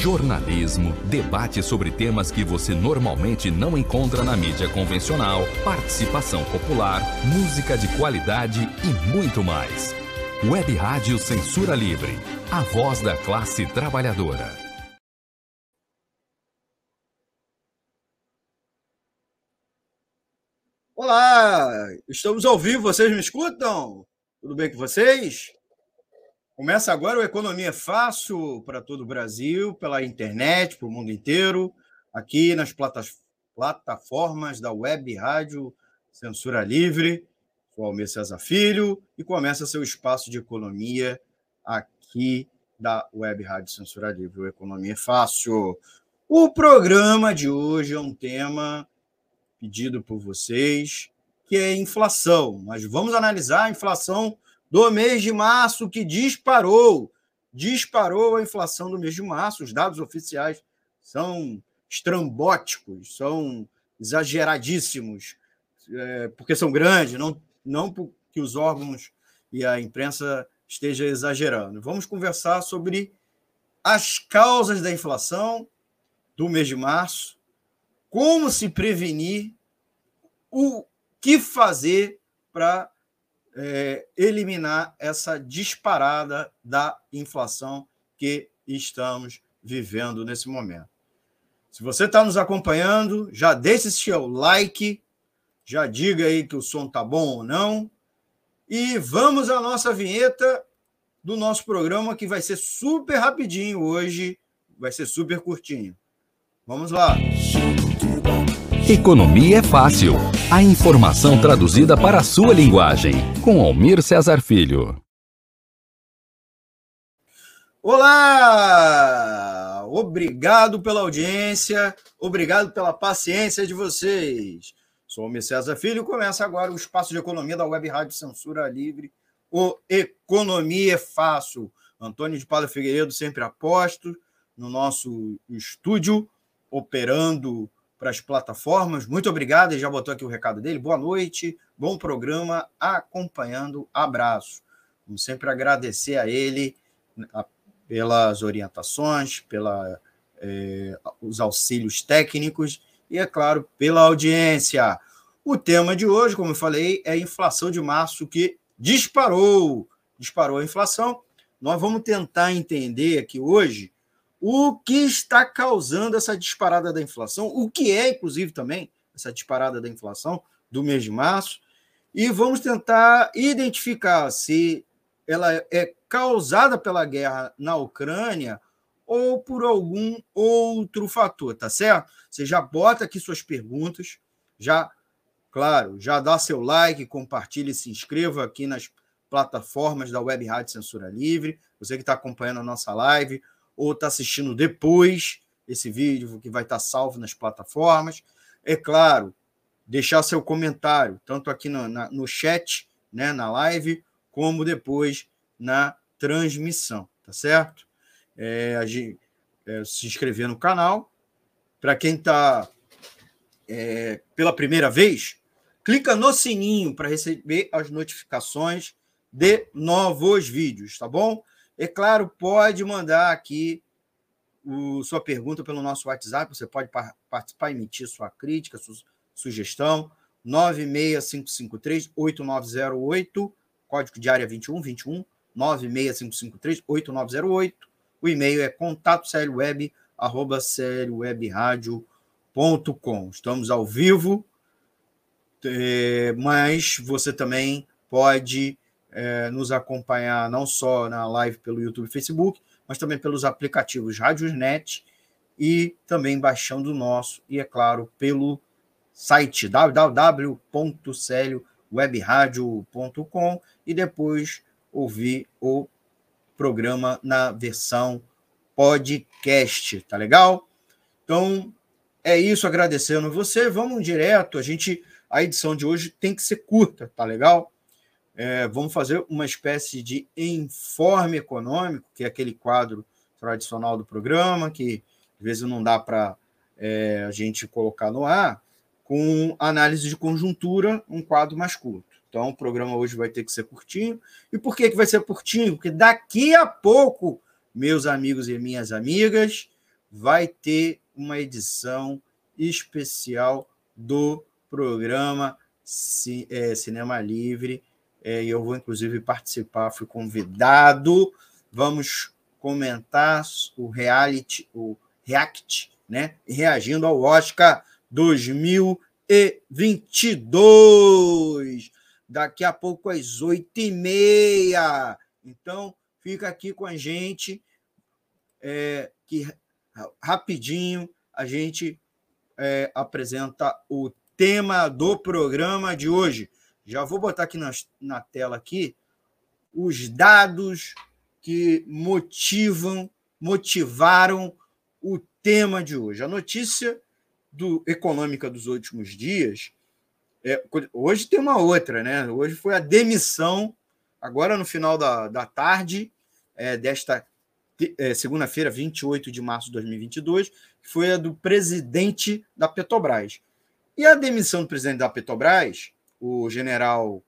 jornalismo, debate sobre temas que você normalmente não encontra na mídia convencional, participação popular, música de qualidade e muito mais. Web Rádio Censura Livre, a voz da classe trabalhadora. Olá, estamos ao vivo, vocês me escutam? Tudo bem com vocês? Começa agora o Economia Fácil para todo o Brasil, pela internet, para o mundo inteiro, aqui nas plataformas da Web Rádio Censura Livre. Sou Almir César Filho e começa seu espaço de economia aqui da Web Rádio Censura Livre, o Economia Fácil. O programa de hoje é um tema pedido por vocês, que é inflação. Mas vamos analisar a inflação do mês de março, que disparou. Disparou a inflação do mês de março. Os dados oficiais são estrambóticos, são exageradíssimos, é, porque são grandes, não, não porque os órgãos e a imprensa estejam exagerando. Vamos conversar sobre as causas da inflação do mês de março, como se prevenir, o que fazer para é, eliminar essa disparada da inflação que estamos vivendo nesse momento. Se você está nos acompanhando, já deixe seu like, já diga aí que o som tá bom ou não. E vamos à nossa vinheta do nosso programa, que vai ser super rapidinho hoje, vai ser super curtinho. Vamos lá. Economia é fácil. A informação traduzida para a sua linguagem. Com Almir Cesar Filho. Olá! Obrigado pela audiência, obrigado pela paciência de vocês. Sou Almir César Filho começa agora o espaço de economia da Web Rádio Censura Livre. O Economia é Fácil. Antônio de Padre Figueiredo sempre aposto no nosso estúdio, operando para as plataformas. Muito obrigado, ele já botou aqui o recado dele. Boa noite, bom programa, acompanhando. Abraço. Vamos sempre agradecer a ele pelas orientações, pela, é, os auxílios técnicos e, é claro, pela audiência. O tema de hoje, como eu falei, é a inflação de março que disparou. Disparou a inflação. Nós vamos tentar entender aqui hoje o que está causando essa disparada da inflação, o que é, inclusive, também essa disparada da inflação do mês de março, e vamos tentar identificar se ela é causada pela guerra na Ucrânia ou por algum outro fator, tá certo? Você já bota aqui suas perguntas, já, claro, já dá seu like, compartilhe, se inscreva aqui nas plataformas da Web Rádio Censura Livre, você que está acompanhando a nossa live, ou está assistindo depois esse vídeo que vai estar tá salvo nas plataformas. É claro, deixar seu comentário, tanto aqui no, na, no chat, né, na live, como depois na transmissão, tá certo? É, é, se inscrever no canal. Para quem está é, pela primeira vez, clica no sininho para receber as notificações de novos vídeos, tá bom? É claro, pode mandar aqui o, sua pergunta pelo nosso WhatsApp. Você pode par, participar, emitir sua crítica, sua sugestão. 96553-8908, código de área 21, 21, 96553-8908. O e-mail é contatoserioweb.com. Estamos ao vivo, é, mas você também pode é, nos acompanhar não só na live pelo YouTube e Facebook, mas também pelos aplicativos Rádiosnet e também baixando o nosso, e é claro, pelo site www.celiowebradio.com e depois ouvir o programa na versão podcast, tá legal? Então, é isso, agradecendo você. Vamos direto, a gente a edição de hoje tem que ser curta, tá legal? É, vamos fazer uma espécie de informe econômico, que é aquele quadro tradicional do programa, que às vezes não dá para é, a gente colocar no ar, com análise de conjuntura, um quadro mais curto. Então, o programa hoje vai ter que ser curtinho. E por que, que vai ser curtinho? Porque daqui a pouco, meus amigos e minhas amigas, vai ter uma edição especial do programa é, Cinema Livre. É, eu vou, inclusive, participar, fui convidado. Vamos comentar o reality, o React, né? Reagindo ao Oscar 2022. Daqui a pouco, às oito e meia. Então, fica aqui com a gente, é, que rapidinho a gente é, apresenta o tema do programa de hoje. Já vou botar aqui na, na tela aqui os dados que motivam, motivaram o tema de hoje. A notícia do econômica dos últimos dias, é, hoje tem uma outra, né? Hoje foi a demissão, agora no final da, da tarde, é, desta é, segunda-feira, 28 de março de 2022, que foi a do presidente da Petrobras. E a demissão do presidente da Petrobras, o general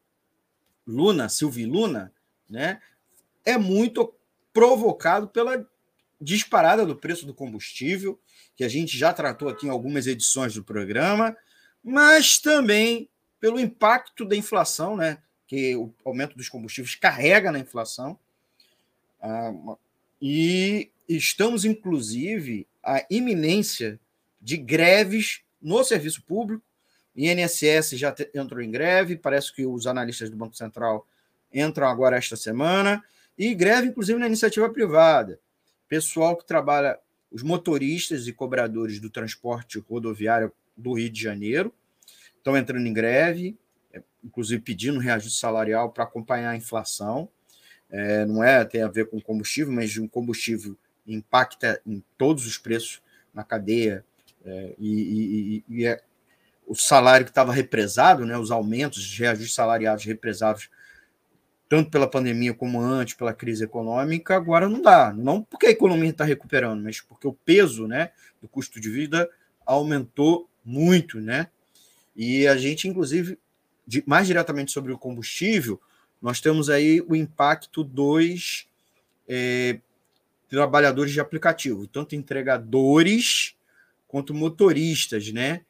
Luna, Silvio Luna, né, é muito provocado pela disparada do preço do combustível, que a gente já tratou aqui em algumas edições do programa, mas também pelo impacto da inflação, né, que o aumento dos combustíveis carrega na inflação. Ah, e estamos, inclusive, à iminência de greves no serviço público. INSS já entrou em greve, parece que os analistas do Banco Central entram agora esta semana, e greve, inclusive, na iniciativa privada. Pessoal que trabalha, os motoristas e cobradores do transporte rodoviário do Rio de Janeiro estão entrando em greve, é, inclusive pedindo reajuste salarial para acompanhar a inflação é, não é tem a ver com combustível, mas um combustível impacta em todos os preços na cadeia é, e, e, e é, o salário que estava represado, né, os aumentos, os reajustes salariais represados tanto pela pandemia como antes, pela crise econômica, agora não dá. Não porque a economia está recuperando, mas porque o peso né, do custo de vida aumentou muito, né? E a gente, inclusive, mais diretamente sobre o combustível, nós temos aí o impacto dos é, trabalhadores de aplicativo, tanto entregadores quanto motoristas né,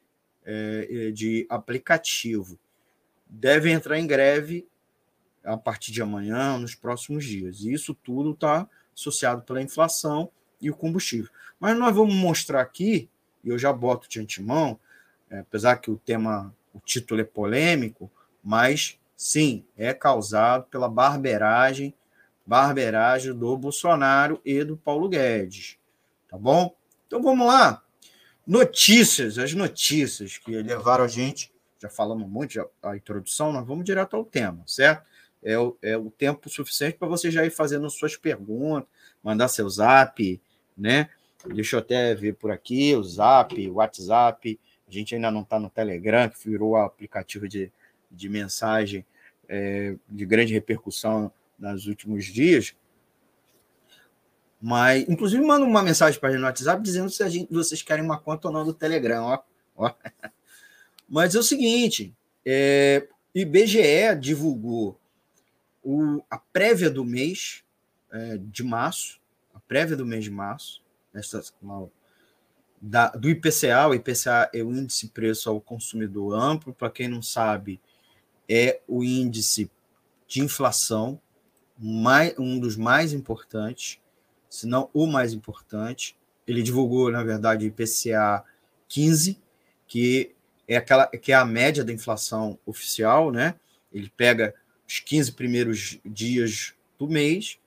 é, é, de aplicativo. Devem entrar em greve a partir de amanhã, nos próximos dias. E isso tudo está associado pela inflação e o combustível. Mas nós vamos mostrar aqui, e eu já boto de antemão, é, apesar que o tema, o título é polêmico, mas sim, é causado pela barberagem, barberagem do Bolsonaro e do Paulo Guedes. Tá bom? Então vamos lá. Notícias, as notícias que levaram a gente, já falamos muito já, a introdução, nós vamos direto ao tema, certo? É o, é o tempo suficiente para você já ir fazendo suas perguntas, mandar seu zap, né? Deixa eu até ver por aqui o zap, o WhatsApp. A gente ainda não está no Telegram, que virou aplicativo de, de mensagem é, de grande repercussão nos últimos dias. Mas, inclusive, manda uma mensagem para a gente no WhatsApp dizendo se a gente, vocês querem uma conta ou não do Telegram. Ó, ó. Mas é o seguinte: é, IBGE divulgou o, a prévia do mês é, de março, a prévia do mês de março, da, do IPCA. O IPCA é o índice preço ao consumidor amplo. Para quem não sabe, é o índice de inflação, mais, um dos mais importantes, se não o mais importante. Ele divulgou, na verdade, o IPCA 15, que é aquela que é a média da inflação oficial, né? Ele pega os 15 primeiros dias do mês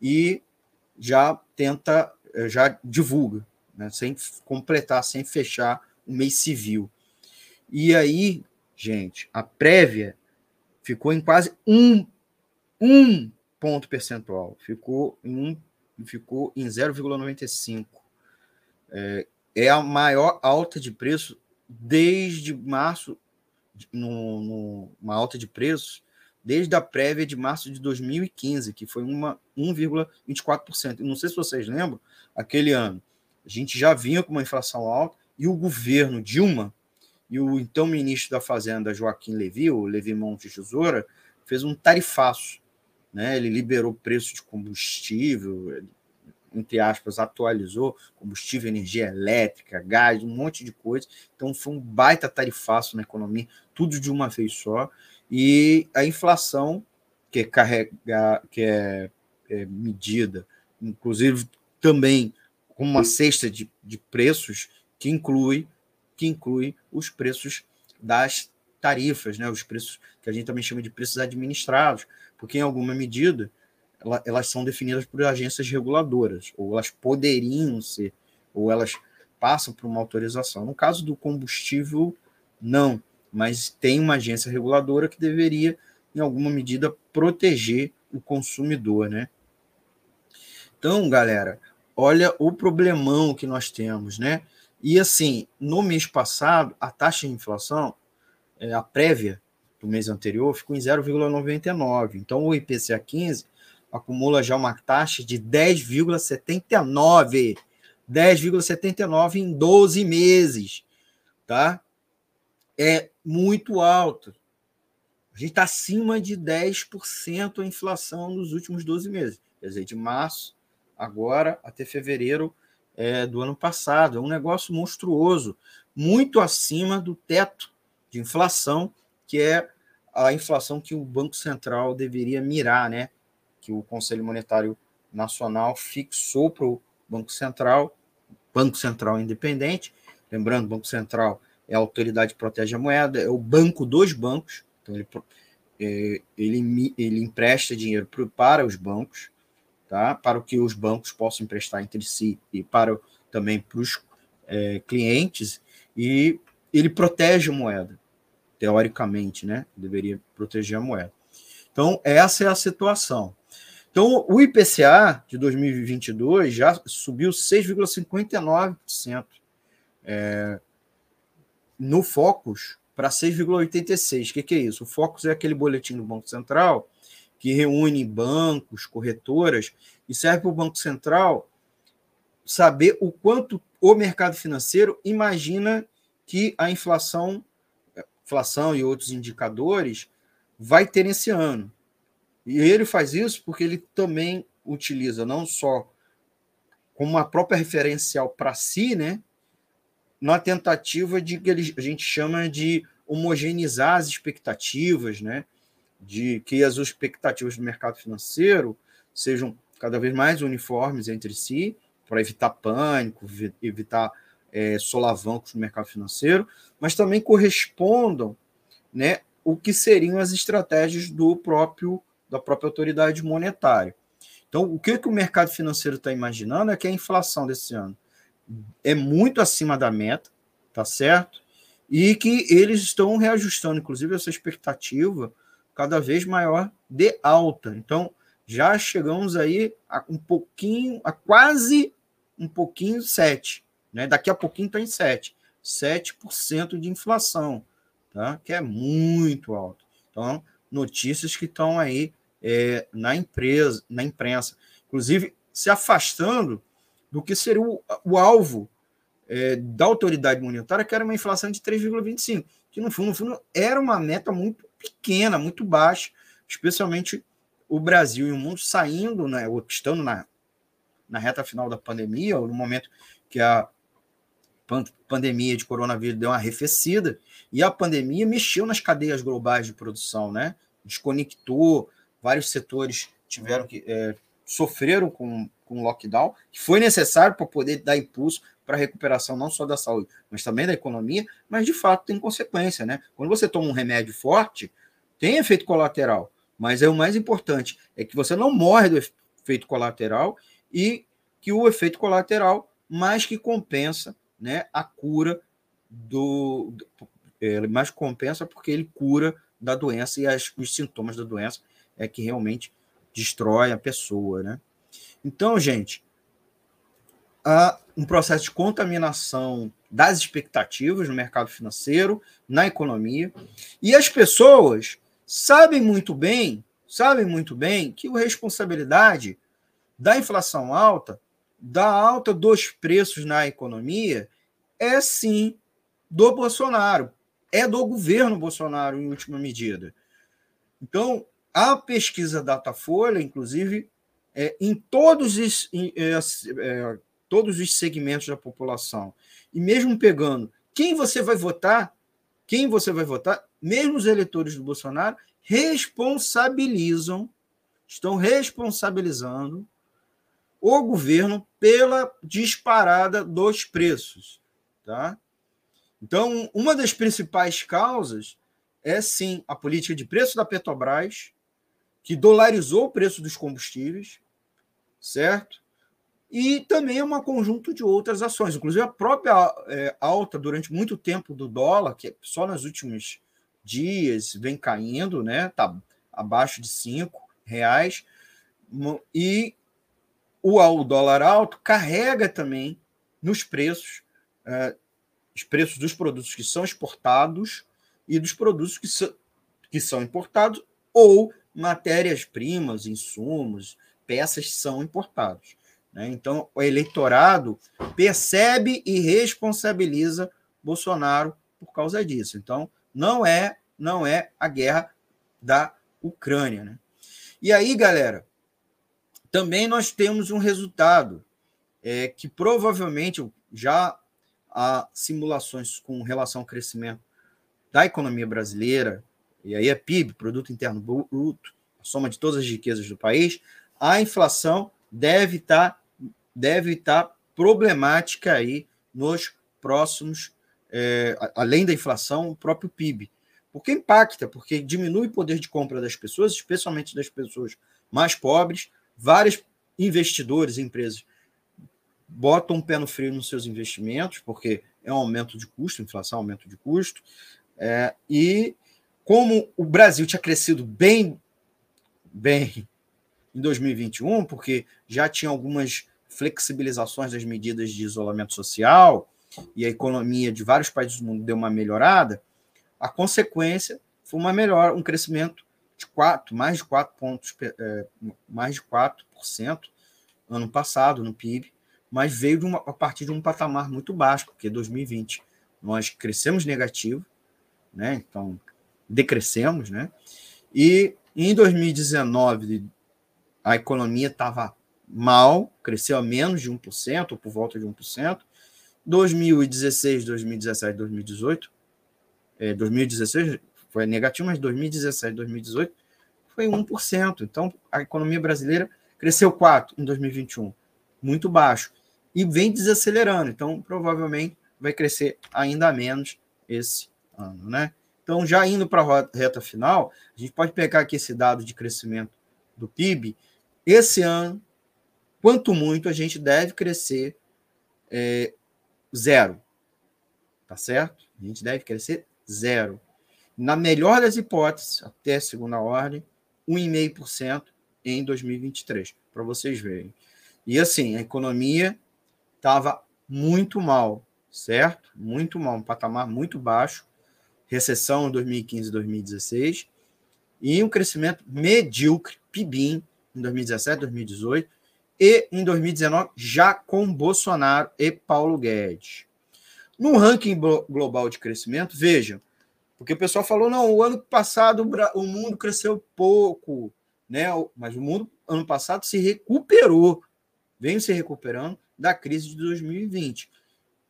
e já tenta, eh, já divulga, né? sem completar, sem fechar o mês civil. E aí, gente, a prévia ficou em quase um, um ponto percentual, ficou em, um, ficou em 0,95. É, é a maior alta de preço desde março, no, no, uma alta de preços desde a prévia de março de 2015, que foi uma 1,24%. Não sei se vocês lembram, aquele ano, a gente já vinha com uma inflação alta e o governo Dilma e o então ministro da Fazenda, Joaquim Levi, o Levi Monte Tesoura, fez um tarifaço. Né? Ele liberou preço de combustível, entre aspas, atualizou combustível, energia elétrica, gás, um monte de coisa. Então foi um baita tarifaço na economia, tudo de uma vez só. E a inflação, que é, carrega, que é, é medida, inclusive também com uma cesta de, de preços que inclui que inclui os preços das tarifas, né, os preços que a gente também chama de preços administrados, porque em alguma medida elas são definidas por agências reguladoras, ou elas poderiam ser, ou elas passam por uma autorização. No caso do combustível, não, mas tem uma agência reguladora que deveria, em alguma medida, proteger o consumidor, né? Então, galera, olha o problemão que nós temos, né? E assim, no mês passado, a taxa de inflação, é, a prévia do mês anterior, ficou em 0,99. Então, o IPCA 15 acumula já uma taxa de 10,79. 10,79 em 12 meses, tá? É muito alto. A gente está acima de 10% a inflação nos últimos 12 meses. Quer dizer, de março agora até fevereiro é, do ano passado. É um negócio monstruoso, muito acima do teto de inflação, que é a inflação que o Banco Central deveria mirar, né? Que o Conselho Monetário Nacional fixou para o Banco Central, Banco Central Independente. Lembrando, o Banco Central é a autoridade que protege a moeda, é o banco dos bancos, então ele, é, ele, ele empresta dinheiro para os bancos, tá? para que os bancos possam emprestar entre si e para também para os é, clientes, e ele protege a moeda, teoricamente, né? Deveria proteger a moeda. Então, essa é a situação. Então, o IPCA de 2022 já subiu 6,59% é, no Focus para 6,86%. O que, que é isso? O Focus é aquele boletim do Banco Central que reúne bancos, corretoras, e serve para o Banco Central saber o quanto o mercado financeiro imagina que a inflação, inflação e outros indicadores vai ter esse ano. E ele faz isso porque ele também utiliza não só como uma própria referencial para si, né, na tentativa de que a gente chama de homogeneizar as expectativas, né, de que as expectativas do mercado financeiro sejam cada vez mais uniformes entre si, para evitar pânico, evitar é, solavancos no mercado financeiro, mas também correspondam né, o que seriam as estratégias do próprio da própria autoridade monetária. Então, o que, que o mercado financeiro está imaginando é que a inflação desse ano é muito acima da meta, tá certo? E que eles estão reajustando, inclusive, essa expectativa cada vez maior de alta. Então, já chegamos aí a um pouquinho, a quase um pouquinho 7. Né? Daqui a pouquinho está em 7. 7% de inflação, tá? que é muito alto. Então, notícias que estão aí é, na empresa, na imprensa, inclusive se afastando do que seria o, o alvo é, da autoridade monetária, que era uma inflação de 3,25, que no fundo, no fundo era uma meta muito pequena, muito baixa, especialmente o Brasil e o mundo saindo, né, ou estando na, na reta final da pandemia, ou no momento que a pandemia de coronavírus deu uma arrefecida, e a pandemia mexeu nas cadeias globais de produção, né? Desconectou, vários setores tiveram que é, sofreram com, com lockdown, que foi necessário para poder dar impulso para a recuperação não só da saúde, mas também da economia, mas de fato tem consequência, né? Quando você toma um remédio forte, tem efeito colateral, mas é o mais importante, é que você não morre do efeito colateral e que o efeito colateral mais que compensa, né, a cura do, é, mais compensa porque ele cura da doença e as, os sintomas da doença é que realmente destrói a pessoa, né? Então, gente, há um processo de contaminação das expectativas no mercado financeiro, na economia, e as pessoas sabem muito bem, sabem muito bem que a responsabilidade da inflação alta, da alta dos preços na economia, é sim do Bolsonaro, é do governo Bolsonaro em última medida. Então, a pesquisa Datafolha, inclusive, é, em todos os, em, é, é, todos os segmentos da população. E mesmo pegando quem você vai votar, quem você vai votar, mesmo os eleitores do Bolsonaro responsabilizam, estão responsabilizando o governo pela disparada dos preços, tá? Então, uma das principais causas é sim a política de preço da Petrobras, que dolarizou o preço dos combustíveis, certo? E também é um conjunto de outras ações, inclusive a própria é, alta durante muito tempo do dólar, que só nos últimos dias vem caindo, né? Tá abaixo de cinco reais. E o, dólar alto carrega também nos preços, é, os preços dos produtos que são exportados e dos produtos que, so, que são importados ou matérias-primas, insumos, peças são importados. Né? Então, o eleitorado percebe e responsabiliza Bolsonaro por causa disso. Então, não é não é a guerra da Ucrânia. Né? E aí, galera, também nós temos um resultado é, que provavelmente já há simulações com relação ao crescimento da economia brasileira, e aí é PIB, Produto Interno Bruto, a soma de todas as riquezas do país, a inflação deve estar tá, deve estar tá problemática aí nos próximos, é, além da inflação, o próprio PIB. Porque impacta, porque diminui o poder de compra das pessoas, especialmente das pessoas mais pobres. Vários investidores, empresas, botam um pé no freio nos seus investimentos, porque é um aumento de custo, inflação, aumento de custo. É, e como o Brasil tinha crescido bem, bem em 2021, porque já tinha algumas flexibilizações das medidas de isolamento social e a economia de vários países do mundo deu uma melhorada, a consequência foi uma melhor, um crescimento de 4, mais de 4 pontos, é, mais de 4% ano passado no PIB, mas veio uma, a partir de um patamar muito baixo, porque 2020 nós crescemos negativo, né? Então decrescemos, né? E em 2019 a economia estava mal, cresceu a menos de 1%, ou por volta de 1%. 2016, 2017, 2018, é, 2016 foi negativo, mas 2017, 2018 foi 1%. Então, a economia brasileira cresceu 4% em 2021, muito baixo, e vem desacelerando. Então, provavelmente vai crescer ainda menos esse ano, né? Então, já indo para a reta final, a gente pode pegar aqui esse dado de crescimento do PIB. Esse ano, quanto muito, a gente deve crescer é, zero. Tá certo? A gente deve crescer zero. Na melhor das hipóteses, até segunda ordem, 1,5% em 2023, para vocês verem. E assim, a economia estava muito mal, certo? Muito mal, um patamar muito baixo, recessão em 2015 e 2016, e um crescimento medíocre, PIBIM, em 2017, 2018, e em 2019, já com Bolsonaro e Paulo Guedes. No ranking global de crescimento, vejam, porque o pessoal falou, não, o ano passado o mundo cresceu pouco, né? Mas o mundo, ano passado, se recuperou, vem se recuperando da crise de 2020.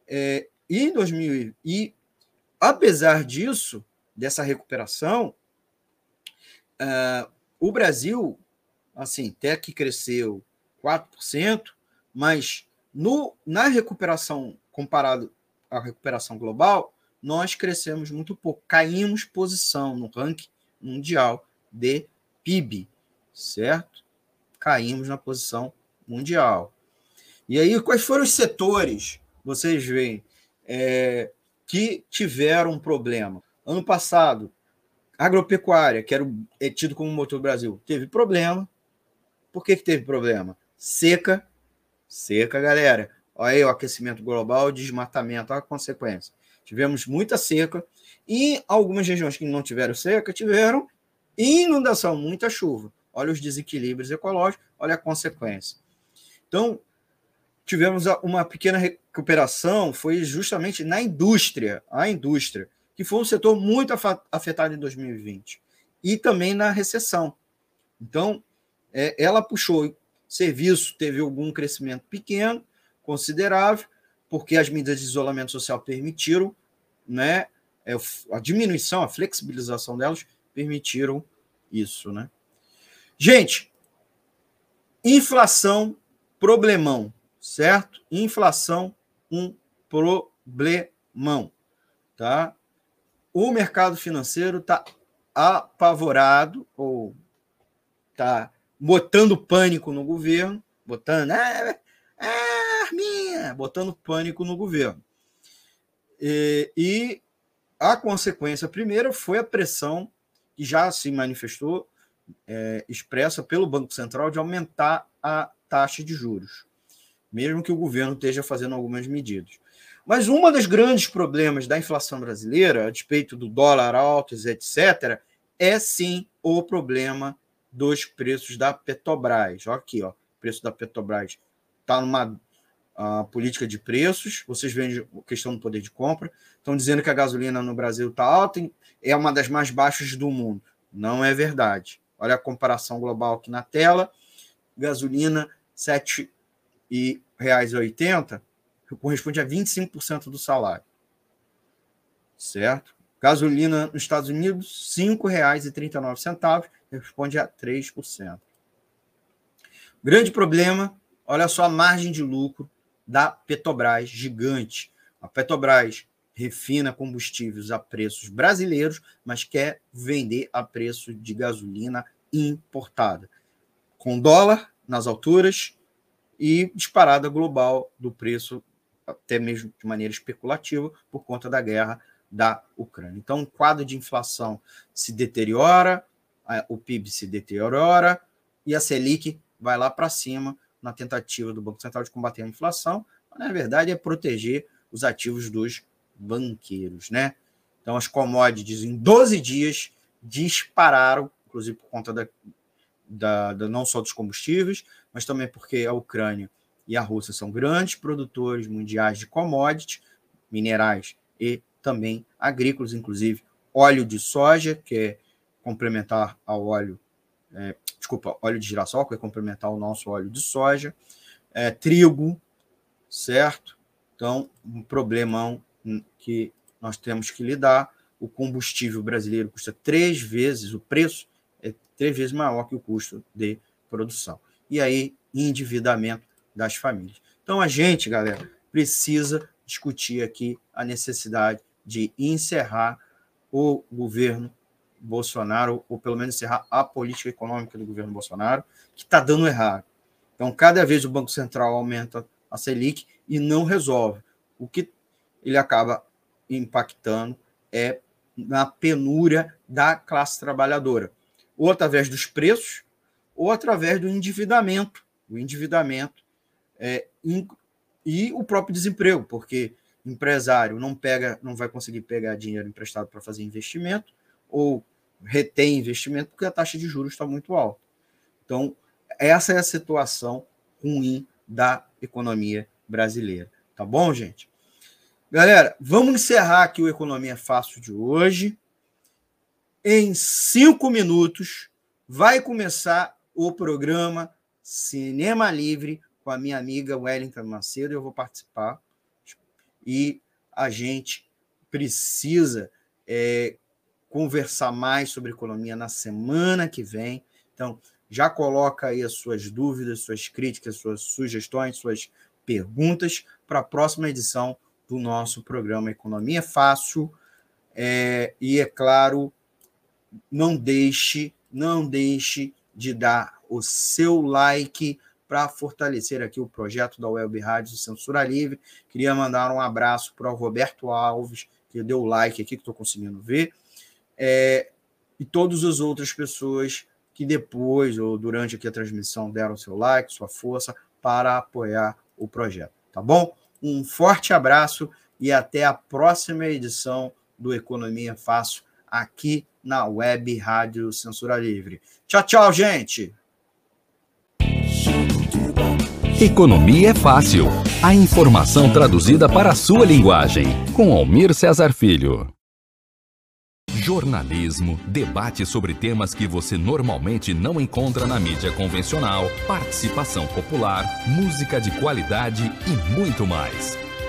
É, e 2000, e apesar disso, dessa recuperação, uh, o Brasil, assim, até que cresceu 4%, mas no, na recuperação comparado a recuperação global, nós crescemos muito pouco, caímos posição no ranking mundial de PIB, certo? Caímos na posição mundial. E aí, quais foram os setores, vocês veem, é, que tiveram um problema? Ano passado, agropecuária, que era é tido como motor do Brasil, teve problema. Por que, que teve problema? Seca, seca, galera. Olha aí o aquecimento global, desmatamento, a consequência. Tivemos muita seca e algumas regiões que não tiveram seca tiveram inundação, muita chuva. Olha os desequilíbrios ecológicos, olha a consequência. Então, tivemos uma pequena recuperação, foi justamente na indústria, a indústria, que foi um setor muito afetado em 2020, e também na recessão. Então, é, ela puxou Serviço teve algum crescimento pequeno, considerável, porque as medidas de isolamento social permitiram, né, é, a diminuição, a flexibilização delas permitiram isso, né? Gente, inflação, problemão, certo? Inflação, um problemão, tá? O mercado financeiro está apavorado ou está botando pânico no governo, botando, é, é, arminha, botando pânico no governo. E, e a consequência primeira foi a pressão que já se manifestou, é, expressa pelo Banco Central, de aumentar a taxa de juros, mesmo que o governo esteja fazendo algumas medidas. Mas um dos grandes problemas da inflação brasileira, a despeito do dólar alto, etc., é sim o problema dos preços da Petrobras. Olha aqui, ó, o preço da Petrobras está numa uh, política de preços. Vocês veem a questão do poder de compra. Estão dizendo que a gasolina no Brasil está alta, é uma das mais baixas do mundo. Não é verdade. Olha a comparação global aqui na tela. Gasolina R$ 7,80 corresponde a 25% do salário. Certo? Gasolina nos Estados Unidos, R$ 5,39, responde a 3%. Grande problema, olha só a margem de lucro da Petrobras, gigante. A Petrobras refina combustíveis a preços brasileiros, mas quer vender a preço de gasolina importada. Com dólar nas alturas e disparada global do preço, até mesmo de maneira especulativa, por conta da guerra da Ucrânia. Então, o quadro de inflação se deteriora, o PIB se deteriora e a Selic vai lá para cima na tentativa do Banco Central de combater a inflação, mas, na verdade é proteger os ativos dos banqueiros, né? Então, as commodities em 12 dias dispararam, inclusive por conta da, da, da, não só dos combustíveis, mas também porque a Ucrânia e a Rússia são grandes produtores mundiais de commodities, minerais e também agrícolas, inclusive óleo de soja, que é complementar ao óleo, é, desculpa, óleo de girassol, que é complementar ao nosso óleo de soja, é, trigo, certo? Então, um problemão que nós temos que lidar. O combustível brasileiro custa três vezes, o preço é três vezes maior que o custo de produção. E aí, endividamento das famílias. Então, a gente, galera, precisa discutir aqui a necessidade de encerrar o governo Bolsonaro, ou pelo menos encerrar a política econômica do governo Bolsonaro, que está dando errado. Então, cada vez o Banco Central aumenta a Selic e não resolve. O que ele acaba impactando é na penúria da classe trabalhadora, ou através dos preços, ou através do endividamento, o endividamento é, e o próprio desemprego, porque empresário não pega, não vai conseguir pegar dinheiro emprestado para fazer investimento ou retém investimento porque a taxa de juros está muito alta. Então, essa é a situação ruim da economia brasileira. Tá bom, gente? Galera, vamos encerrar aqui o Economia Fácil de hoje. Em cinco minutos vai começar o programa Cinema Livre com a minha amiga Wellington Macedo. Eu vou participar e a gente precisa é, conversar mais sobre economia na semana que vem. Então, já coloca aí as suas dúvidas, suas críticas, suas sugestões, suas perguntas para a próxima edição do nosso programa Economia Fácil. É, e é claro, não deixe, não deixe de dar o seu like, para fortalecer aqui o projeto da Web Rádio Censura Livre. Queria mandar um abraço para o Roberto Alves, que deu o like aqui, que estou conseguindo ver, é, e todas as outras pessoas que depois ou durante aqui a transmissão deram seu like, sua força para apoiar o projeto, tá bom? Um forte abraço e até a próxima edição do Economia Fácil aqui na Web Rádio Censura Livre. Tchau, tchau, gente! Economia é fácil. A informação traduzida para a sua linguagem. Com Almir Cesar Filho. Jornalismo, debate sobre temas que você normalmente não encontra na mídia convencional, participação popular, música de qualidade e muito mais.